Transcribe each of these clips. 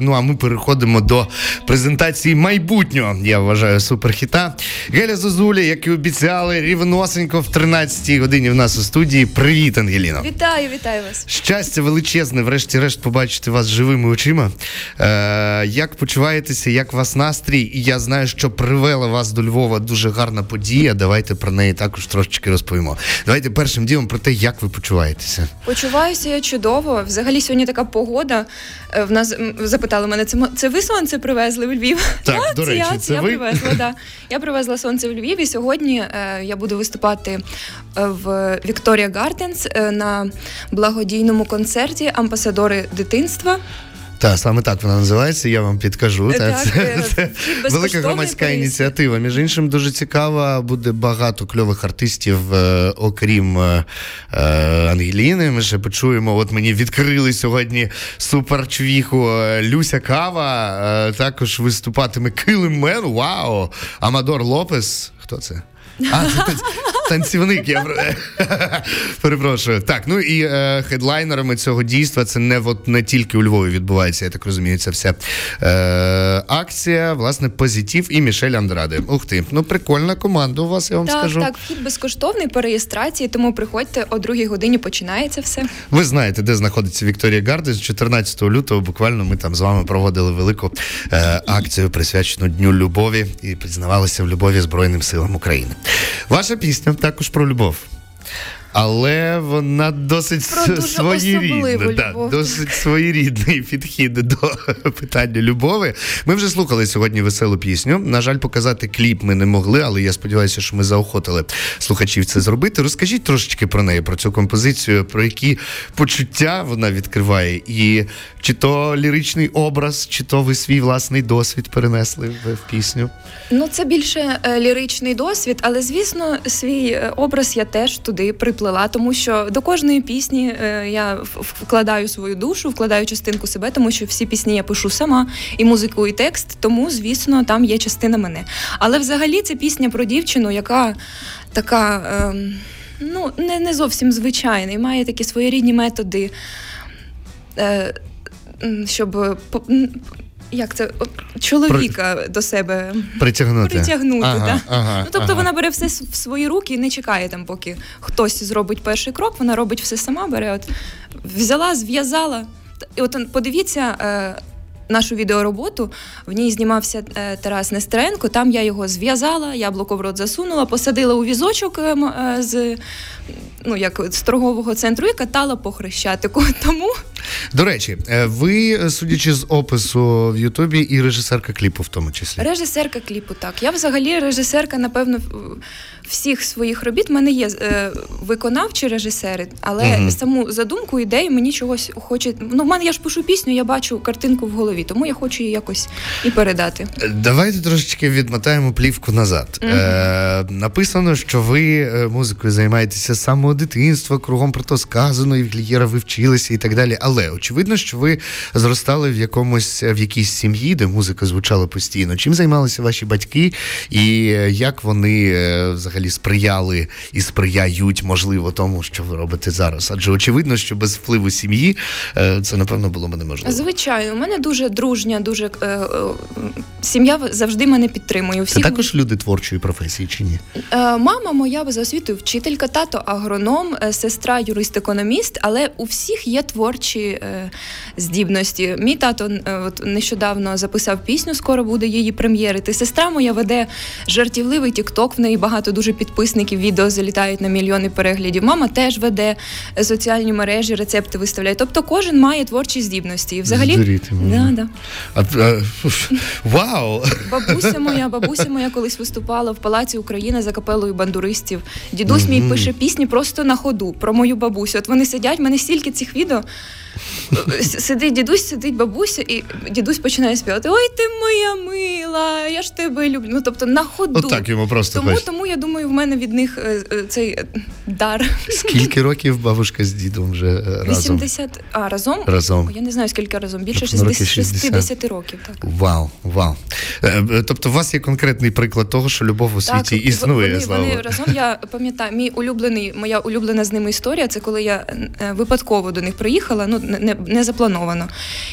Ну а ми переходимо до презентації майбутнього. Я вважаю суперхіта. Геля Зозуля, як і обіцяли, рівносенько в 13-й годині в нас у студії. Привіт, Ангеліно. Вітаю, вітаю вас. Щастя величезне, врешті-решт, побачити вас живими очима. Е, Як почуваєтеся, як у вас настрій? І я знаю, що привела вас до Львова дуже гарна подія. Давайте про неї також трошечки розповімо. Давайте першим ділом про те, як ви почуваєтеся. Почуваюся я чудово. Взагалі сьогодні така погода. Е, В нас м, запитали мене, це це ви сонце привезли в Львів? Так, Да, до речі, я, це я ви? привезла. Да. Я привезла сонце в Львів, і сьогодні е, я буду виступати е, в Вікторія Гарденс на благодійному концерті Амбасадори дитинства. Так, саме так вона називається, я вам підкажу. Та, так, це, е, це велика громадська проїзд. ініціатива. Між іншим, дуже цікава, буде багато кльових артистів, е, окрім е, е, Ангеліни. Ми ще почуємо. От мені відкрили сьогодні суперчвіху Люся Кава. також виступатиме Килимен. Вау! Амадор Лопес. Хто це? А, танцівник, я перепрошую. Так, ну і е, хедлайнерами цього дійства це не от не тільки у Львові відбувається, я так розумію, це вся е, акція, власне, позитив і Мішель Андраде. Ух ти, ну прикольна команда у вас, я вам Так, скажу. так, вхід безкоштовний по реєстрації, тому приходьте о другій годині починається все. Ви знаєте, де знаходиться Вікторія Гардес. 14 лютого буквально ми там з вами проводили велику е, акцію, присвячену Дню любові, і признавалися в любові Збройним силам України. Ваша пісня також про любов. Але вона досить Про своєрідна, да, досить своєрідний підхід до питання любові. Ми вже слухали сьогодні веселу пісню. На жаль, показати кліп ми не могли, але я сподіваюся, що ми заохотили слухачів це зробити. Розкажіть трошечки про неї, про цю композицію, про які почуття вона відкриває, і чи то ліричний образ, чи то ви свій власний досвід перенесли в, в пісню. Ну, це більше е, ліричний досвід, але звісно, свій е, образ я теж туди приплела, тому що до кожної пісні е, я вкладаю свою душу, вкладаю частинку себе, тому що всі пісні я пишу сама, і музику, і текст, тому, звісно, там є частина мене. Але взагалі це пісня про дівчину, яка така. ем, Ну, не, не зовсім звичайна, і має такі своєрідні методи, е, щоб як це чоловіка до себе Притягнути. притягнути. Ага, да. ага, ну, тобто ага. вона бере все в свої руки і не чекає там, поки хтось зробить перший крок. Вона робить все сама, бере, от взяла, зв'язала. І от подивіться. Е, Нашу відеороботу в ній знімався е, Тарас Нестеренко. Там я його зв'язала, яблуко в рот засунула, посадила у візочок е, е, з ну як з торгового центру і катала по хрещатику. Тому До речі, е, ви, судячи з опису в Ютубі, і режисерка кліпу в тому числі. Режисерка кліпу, так. Я взагалі режисерка, напевно, всіх своїх робіт. У мене є е, виконавчі режисери, але Мгм. саму задумку, ідею мені чогось хоче. Ну, в мене я ж пишу пісню, я бачу картинку в голові, тому я хочу її якось і передати. Е, Давайте трошечки відмотаємо плівку назад. Мгм. Е, написано, що ви музикою займаєтеся з самого дитинства, кругом про то сказано, і в Глієра ви вчилися і так далі. Але очевидно, що ви зростали в якомусь в якійсь сім'ї, де музика звучала постійно. Чим займалися ваші батьки, і е, як вони е, взагалі сприяли і сприяють, можливо, тому, що ви робите зараз? Адже очевидно, що без впливу сім'ї е, це напевно було б неможливо. Звичайно, у мене дуже дружня, дуже е, е, сім'я завжди мене підтримує. Це також люди творчої професії чи ні? Е, Мама моя за освітою вчителька, тато агроном, е, сестра юрист-економіст, але у всіх є творчі е, здібності. Мій тато е, от нещодавно записав пісню, скоро буде її прем'єрити. Сестра моя веде жартівливий тікток, в неї багато дуже підписників, відео залітають на мільйони переглядів. Мама теж веде соціальні мережі, рецепти виставляє. Тобто кожен має творчі здібності. І взагалі, Здуріти да, да. А, а, вау! Бабуся моя, бабуся моя колись виступала в Палаці України за капелою бандуристів. Дідусь мій пише пісні просто на ходу про мою бабусю. От вони сидять, в мене стільки цих відео. Сидить дідусь, сидить бабуся, і дідусь починає співати: Ой, ти моя мила, я ж тебе люблю. Ну тобто на ходу. От так йому просто Тому, хочеться. тому я думаю, в мене від них е, е, цей е, дар. Скільки років бабушка з дідом вже е, разом? 80, а разом? Разом. Я не знаю скільки разом, більше Тобто, ну, 60, років 60. 60 років. Так. Вау, вау. Е, е, Тобто, у вас є конкретний приклад того, що любов у світі Так, існує. Вони, слава вони разом. Я пам'ятаю, мій улюблений, моя улюблена з ними історія. Це коли я випадково до них приїхала, ну не, не, заплановано.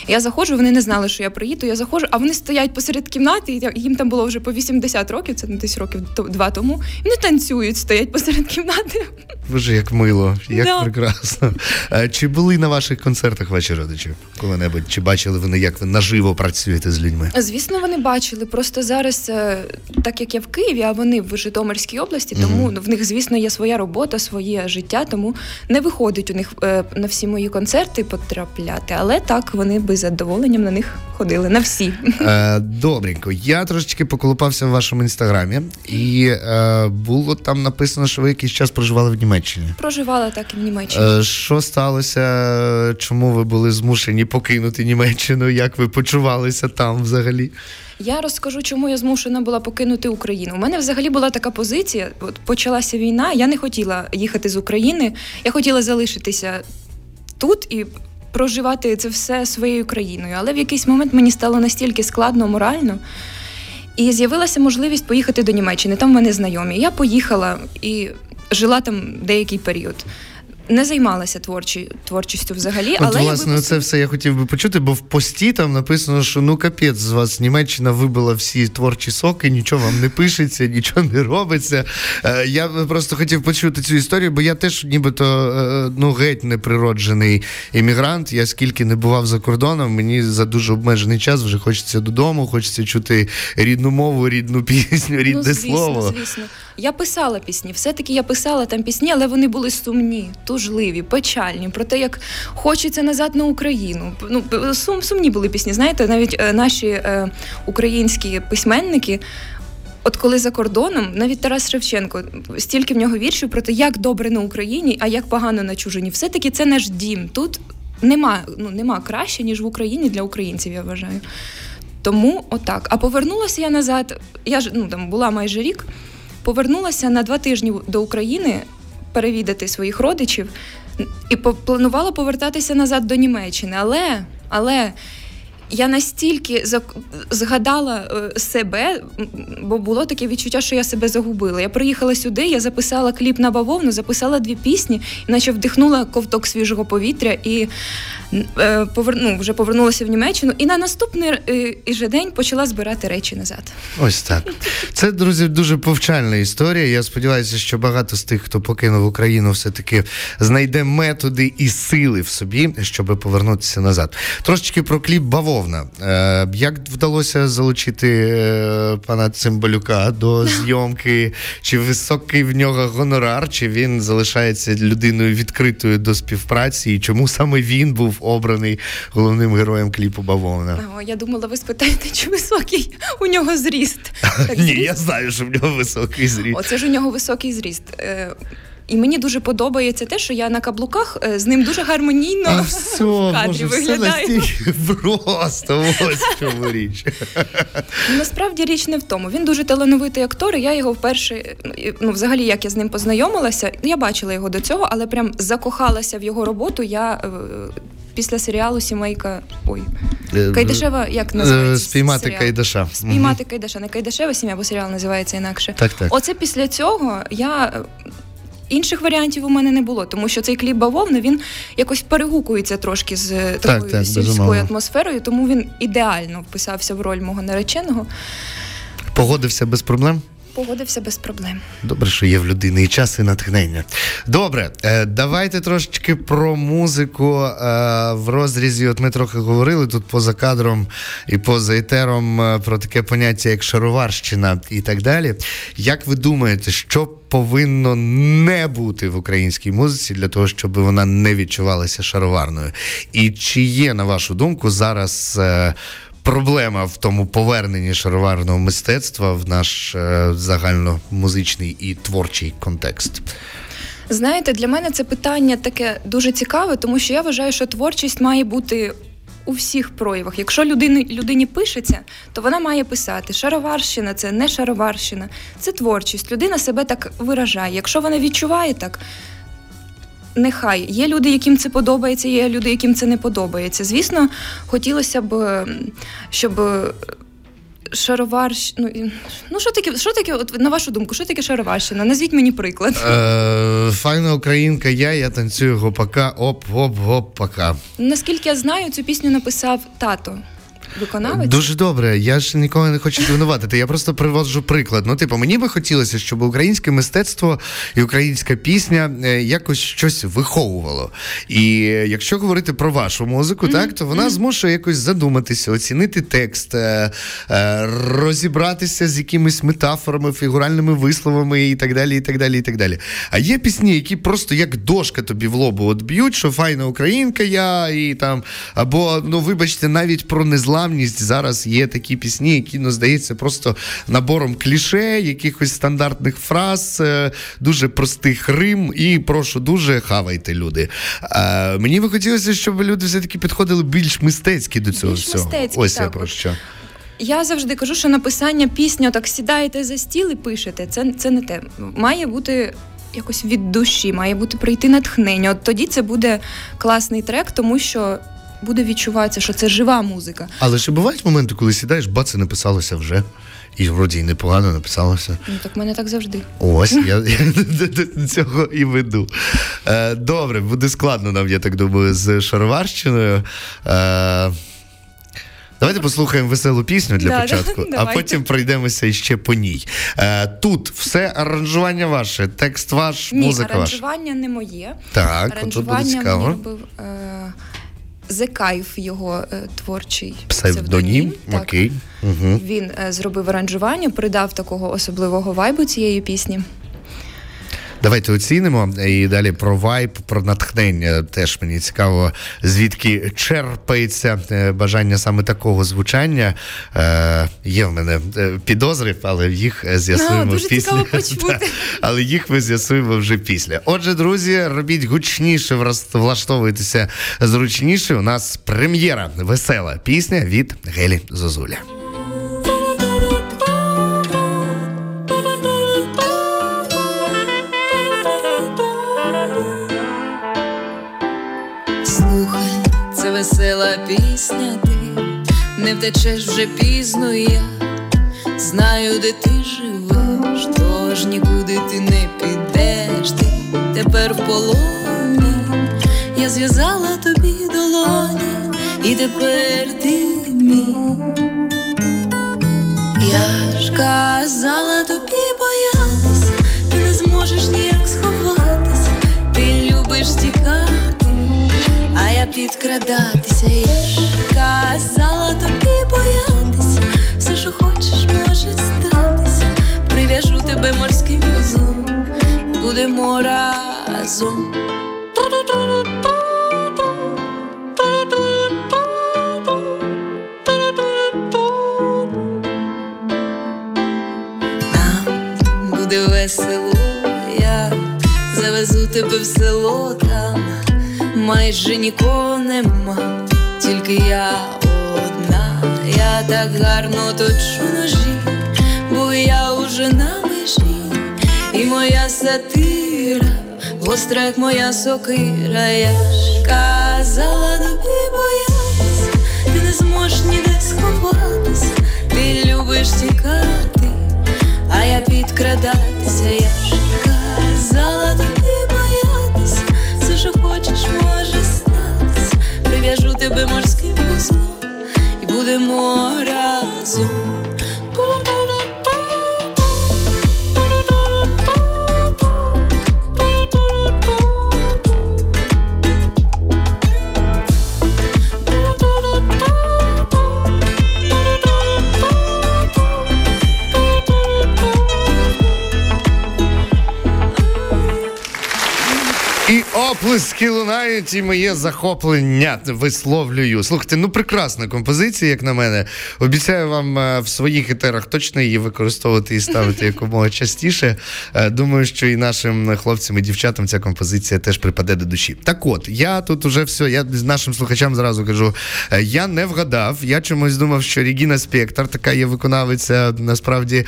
Я заходжу, вони не знали, що я приїду. Я заходжу, а вони стоять посеред кімнати, і їм там було вже по 80 років, це десь років два тому. І вони танцюють, стоять посеред кімнати. Боже, як мило, як Да. прекрасно. Е, Чи були на ваших концертах ваші родичі коли-небудь? Чи бачили вони, як ви наживо працюєте з людьми? Звісно, вони бачили. Просто зараз, е, так як я в Києві, а вони в Житомирській області, тому в них, звісно, є своя робота, своє життя, тому не виходить у них е, на всі мої концерти потрапляти. Але так вони би з задоволенням на них ходили на всі. Е, Добренько. Я трошечки поколупався в вашому інстаграмі, і е, було там написано, що ви якийсь час проживали в Німеччині. Проживала так і в Німеччині. Е, Що сталося? Чому ви були змушені покинути Німеччину? Як ви почувалися там взагалі? Я розкажу, чому я змушена була покинути Україну. У мене взагалі була така позиція. От почалася війна. Я не хотіла їхати з України. Я хотіла залишитися тут і проживати це все своєю країною. Але в якийсь момент мені стало настільки складно морально. І з'явилася можливість поїхати до Німеччини. Там в мене знайомі. Я поїхала і жила там деякий період. Не займалася творчі, творчістю взагалі, От, але я власне, випустила- це все я хотів би почути, бо в пості там написано, що ну капець з вас Німеччина вибила всі творчі соки, нічого вам не пишеться, нічого не робиться. Е, я просто хотів почути цю історію, бо я теж нібито е, ну геть неприроджений іммігрант. Я скільки не бував за кордоном, мені за дуже обмежений час вже хочеться додому, хочеться чути рідну мову, рідну пісню, рідне ну, звісно, слово. Звісно, я писала пісні. Все-таки я писала там пісні, але вони були сумні, тужливі, печальні. Про те, як хочеться назад на Україну. Ну сум, сумні були пісні. Знаєте, навіть е, наші е, українські письменники. От коли за кордоном, навіть Тарас Шевченко, стільки в нього віршів про те, як добре на Україні, а як погано на чужині. Все-таки це наш дім. Тут нема, ну, нема краще, ніж в Україні для українців, я вважаю. Тому отак. А повернулася я назад. Я ж ну там була майже рік. Повернулася на два тижні до України перевідати своїх родичів і планувала повертатися назад до Німеччини. Але, але я настільки згадала е, себе, бо було таке відчуття, що я себе загубила. Я приїхала сюди, я записала кліп на бавовну, записала дві пісні, наче вдихнула ковток свіжого повітря і е, поверну, вже повернулася в Німеччину. І на наступний е, же день почала збирати речі назад. Ось так. Це, друзі, дуже повчальна історія. Я сподіваюся, що багато з тих, хто покинув Україну, все-таки знайде методи і сили в собі, щоб повернутися назад. Трошечки про кліп Бавовна. Е, як вдалося залучити пана Цимбалюка до зйомки? Чи високий в нього гонорар, чи він залишається людиною відкритою до співпраці? І чому саме він був обраний головним героєм кліпу Бавовна? О, я думала, ви спитаєте, чи високий у нього зріст. Так, Ні, я знаю, що в нього високий зріст. Оце ж у нього високий зріст. Е, І мені дуже подобається те, що я на каблуках е, з ним дуже гармонійно А все, в кадрі все виглядаю. настільки просто, ось в чому річ. Насправді річ не в тому. Він дуже талановитий актор. і Я його вперше, ну взагалі, як я з ним познайомилася, я бачила його до цього, але прям закохалася в його роботу. Я е, після серіалу Сімейка. Ой, Кайдашева, як називається? Е, Спіймати серіал? Кайдаша. Спіймати Кайдаша, не Кайдашева сім'я, бо серіал називається інакше. Так, так. Оце після цього я. е, Інших варіантів у мене не було, тому що цей кліп бавовна він якось перегукується трошки з е, такою так, сільською безумовно. атмосферою, тому він ідеально вписався в роль мого нареченого. Погодився без проблем. Погодився без проблем. Добре, що є в людини і час, і натхнення. Добре, е, давайте трошечки про музику е, в розрізі. От ми трохи говорили тут поза кадром і поза етером е, про таке поняття, як шароварщина і так далі. Як ви думаєте, що повинно не бути в українській музиці для того, щоб вона не відчувалася шароварною? І чи є, на вашу думку, зараз. Проблема в тому поверненні шароварного мистецтва в наш е, загальномузичний і творчий контекст. Знаєте, для мене це питання таке дуже цікаве, тому що я вважаю, що творчість має бути у всіх проявах. Якщо людині, людині пишеться, то вона має писати. Шароварщина це не шароварщина, це творчість. Людина себе так виражає. Якщо вона відчуває так. Нехай є люди, яким це подобається, є люди, яким це не подобається. Звісно, хотілося б, щоб шароварщ... Ну, ну що таке, що таке, от на вашу думку, що таке шароварщина? Назвіть мені приклад. Е, Файна українка, я, я танцюю гопака, оп, оп, гоп, пока. Наскільки я знаю, цю пісню написав тато. Виконавець? Дуже добре. Я ж нікого не хочу звинуватити. Я просто приводжу приклад. Ну, типу, мені би хотілося, щоб українське мистецтво і українська пісня е, якось щось виховувало. І якщо говорити про вашу музику, mm-hmm. так то вона mm-hmm. змушує якось задуматися, оцінити текст, е, е, розібратися з якимись метафорами, фігуральними висловами і так далі. і так далі, і так далі. А є пісні, які просто як дошка тобі в лобу от б'ють, що файна українка, я і там, або ну вибачте, навіть про незламність незламність зараз є такі пісні, які ну, здається просто набором кліше, якихось стандартних фраз, е, дуже простих рим. І прошу дуже хавайте люди. А, Мені би хотілося, щоб люди все-таки підходили більш мистецькі до цього. Більш всього. Мистецькі, Ось так. я про що. Я завжди кажу, що написання пісні, так сідаєте за стіл і пишете. Це це не те. Має бути якось від душі, має бути прийти натхнення. От тоді це буде класний трек, тому що буде відчуватися, що це жива музика. Але чи бувають моменти, коли сідаєш, бац, і написалося вже. І вроді і непогано написалося. Ну так в мене так завжди. Ось я, до цього і веду. Е, Добре, буде складно нам, я так думаю, з Шароварщиною. Е, Давайте послухаємо веселу пісню для да, початку, да, а потім пройдемося ще по ній. Е, Тут все аранжування ваше, текст ваш, Ні, музика ваша. Аранжування не моє. Так, аранжування тут буде цікаво. мені робив е, Зекайф, його е, творчий псевдонім. Окей. Угу. Він е, зробив аранжування, придав такого особливого вайбу цієї пісні. Давайте оцінимо і далі про вайб, про натхнення. Теж мені цікаво, звідки черпається е, бажання саме такого звучання. Е, Є в мене е, підозри, але їх з'ясуємо дуже після. Почути. але їх ми з'ясуємо вже після. Отже, друзі, робіть гучніше, влаштовуйтеся зручніше. У нас прем'єра весела пісня від Гелі Зозуля. Весела пісня, ти. Не втечеш вже пізно я знаю, де ти живеш, тож нікуди ти не підеш, ти тепер в полоні, я зв'язала тобі долоні, і тепер ти мій. Я ж казала тобі боятися, ти не зможеш ніяк сховатися, підкрадатися, я ж казала тобі боятися, все, що хочеш, може статися. Прив'яжу тебе морським вузом, будемо разом. Буде весело, я завезу тебе в село там майже нікого нема, тільки я одна, я так гарно точу ножі, бо я уже на межі, і моя сатира, гостра, як моя сокира, я ж казала тобі боятися, ти не зможеш ніде сховатися, ти любиш тікати, а я підкрадатися, я ж казала тобі боятися, все, що хочеш Оплески лунають і моє захоплення висловлюю. Слухайте, ну прекрасна композиція, як на мене. Обіцяю вам е, в своїх етерах точно її використовувати і ставити якомога частіше. Е, Думаю, що і нашим хлопцям і дівчатам ця композиція теж припаде до душі. Так от, я тут уже все, я нашим слухачам зразу кажу: е, я не вгадав. Я чомусь думав, що Регіна Спектр, така є виконавиця, насправді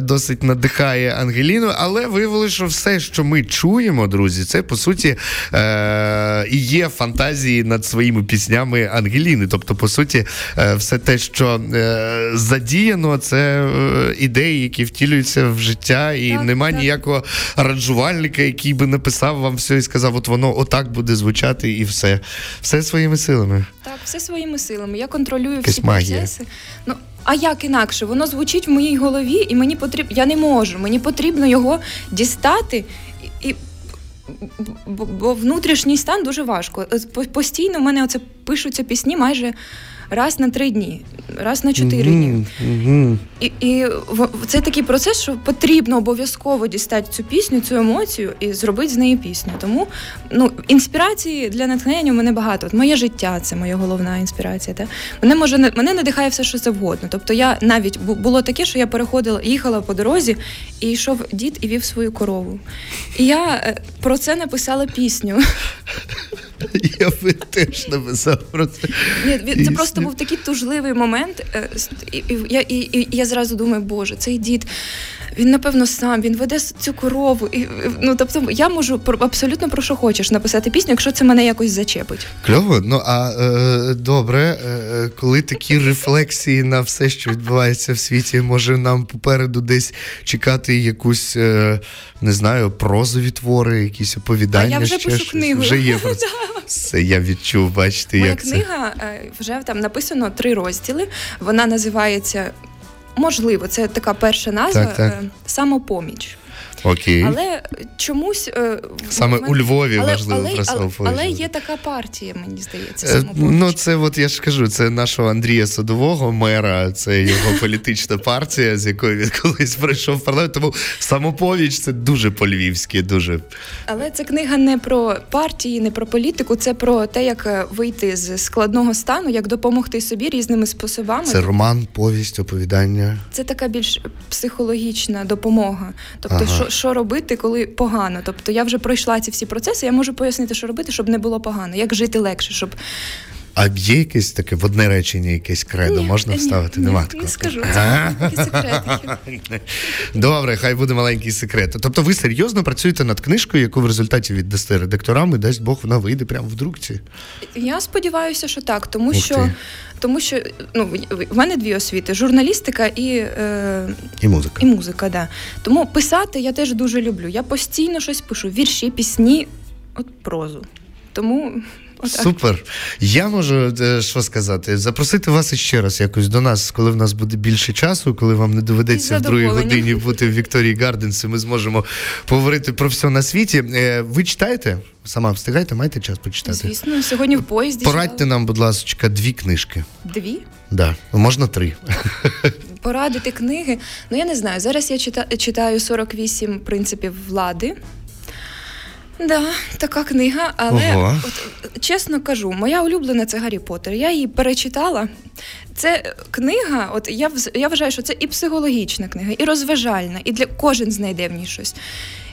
досить надихає Ангеліну, але виявилося, що все, що ми чуємо, друзі, це по суті е, і є фантазії над своїми піснями Ангеліни. Тобто, по суті, е, все те, що е, задіяно, це е, ідеї, які втілюються в життя, і Так, нема так. ніякого аранжувальника, який би написав вам все і сказав, от воно отак буде звучати, і все. Все своїми силами. Так, все своїми силами. Я контролюю Якась всі магія. процеси. Ну а як інакше? Воно звучить в моїй голові, і мені потрібно. Я не можу. Мені потрібно його дістати і. Бо, внутрішній стан дуже важко. По- Постійно в мене оце пишуться пісні майже раз на три дні, раз на чотири дні. І, і це такий процес, що потрібно обов'язково дістати цю пісню, цю емоцію і зробити з неї пісню. Тому ну, інспірації для натхнення в мене багато. От моє життя це моя головна інспірація. Та? Мене може не- мене надихає все, що завгодно. Тобто я навіть бу- було таке, що я переходила, їхала по дорозі, і йшов дід і вів свою корову. І я е, про це написала пісню. Я би теж написав про це. Ні, це просто був такий тужливий момент. е, І, і, я, і, і я зразу думаю, боже, цей дід. Він напевно сам він веде цю корову. І, і, ну тобто я можу про абсолютно про що хочеш написати пісню, якщо це мене якось зачепить. Кльово. Ну а е, добре, е, коли такі рефлексії на все, що відбувається в світі, може нам попереду десь чекати якусь, е, не знаю, прозові твори, якісь оповідання. А я вже ще пишу щось? книгу. Вже є про це. Все, я відчув, бачите, Моя як це. книга е, вже там написано три розділи. Вона називається. Можливо, це така перша назва Так, так. е, самопоміч. Окей. Але чомусь е, Саме мене- у Львові але, важливо але, але, але є така партія, мені здається, Е, самопоміч. Ну, це от я ж кажу, це нашого Андрія Садового, мера, це його політична партія, з якою він колись прийшов в парламент. Тому самоповіч це дуже по-львівськи, дуже. Але це книга не про партії, не про політику, це про те, як е, вийти з складного стану, як допомогти собі різними способами. Це роман, повість, оповідання. Це така більш психологічна допомога. Тобто, Ага. Що, робити, коли погано. Тобто я вже пройшла ці всі процеси, я можу пояснити, що робити, щоб не було погано, як жити легше, щоб А є якесь таке в одне речення, якесь кредо Ні, можна вставити? ні, Нема не такого. скажу. Добре, хай буде маленький секрет. Тобто ви серйозно працюєте над книжкою, яку в результаті віддасте редакторам, і дасть Бог, вона вийде прямо в друці. Я сподіваюся, що так, тому Ух що ти. тому що ну в- мене дві освіти: журналістика і. Е, І музика. І музика, да. Тому писати я теж дуже люблю. Я постійно щось пишу: вірші, пісні, от прозу. Тому. Супер. Я можу е, що сказати, запросити вас іще раз якось до нас, коли в нас буде більше часу, коли вам не доведеться в другій годині бути в Вікторії Гарденс, і ми зможемо поговорити про все на світі. Е, Ви читаєте? Сама встигаєте, маєте час почитати? Звісно, сьогодні в поїзді Порадьте читала. нам, будь ласка, дві книжки. дві. Да. Можна три. Порадити книги. Ну я не знаю. Зараз я читаю 48 принципів влади. Да, така книга, але Ого. от, чесно кажу, моя улюблена це Гаррі Поттер. Я її перечитала. Це книга, от я, я вважаю, що це і психологічна книга, і розважальна, і для кожен знайде в ній щось.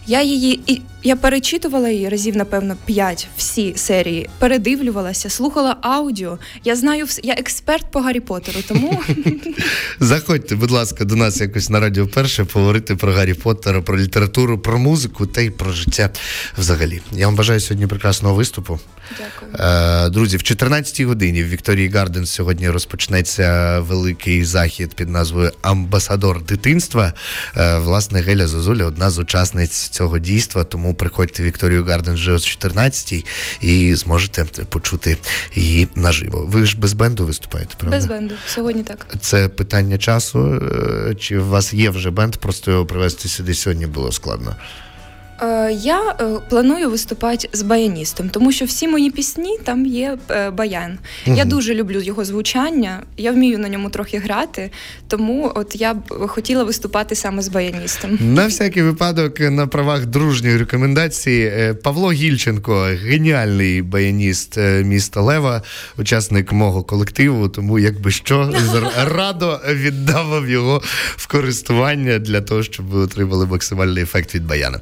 Я її і я перечитувала її разів, напевно, п'ять всі серії, передивлювалася, слухала аудіо. Я знаю я експерт по Гаррі Поттеру, тому Заходьте, будь ласка, до нас якось на радіо перше поговорити про Гаррі Поттера, про літературу, про музику та й про життя взагалі. Я вам бажаю сьогодні прекрасного виступу. дякую. Е, Друзі, в 14-й годині в Вікторії Гарден сьогодні розпочнеться великий захід під назвою Амбасадор дитинства. Е, Власне, Геля Зозуля одна з учасниць цього дійства. Тому приходьте в Вікторію Гарден вже о 14-й і зможете почути її наживо. Ви ж без бенду виступаєте, правда? Без бенду. Сьогодні так. Це питання часу. е, Чи у вас є вже бенд? Просто його привезти сюди сьогодні було складно. Е, Я е, планую виступати з баяністом, тому що всі мої пісні там є е, баян. Я дуже люблю його звучання. Я вмію на ньому трохи грати, тому от я б хотіла виступати саме з баяністом. На всякий випадок, на правах дружньої рекомендації, Павло Гільченко, геніальний баяніст міста Лева, учасник мого колективу. Тому, якби що, радо віддавав його в користування для того, щоб ви отримали максимальний ефект від баяна.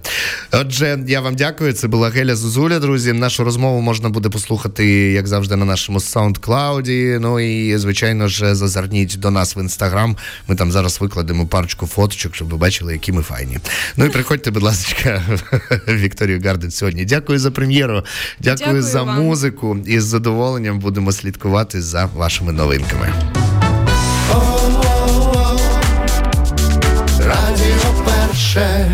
Отже, я вам дякую. Це була Геля Зузуля, друзі. Нашу розмову можна буде послухати, як завжди, на нашому SoundCloud. Ну і звичайно ж, зазирніть до нас в інстаграм. Ми там зараз викладемо парочку фоточок, щоб ви бачили, які ми файні. Ну і приходьте, будь ласка, Вікторію Гарден сьогодні. Дякую за прем'єру, дякую, Дякую за вам. музику. І з задоволенням будемо слідкувати за вашими новинками. Радіо перше.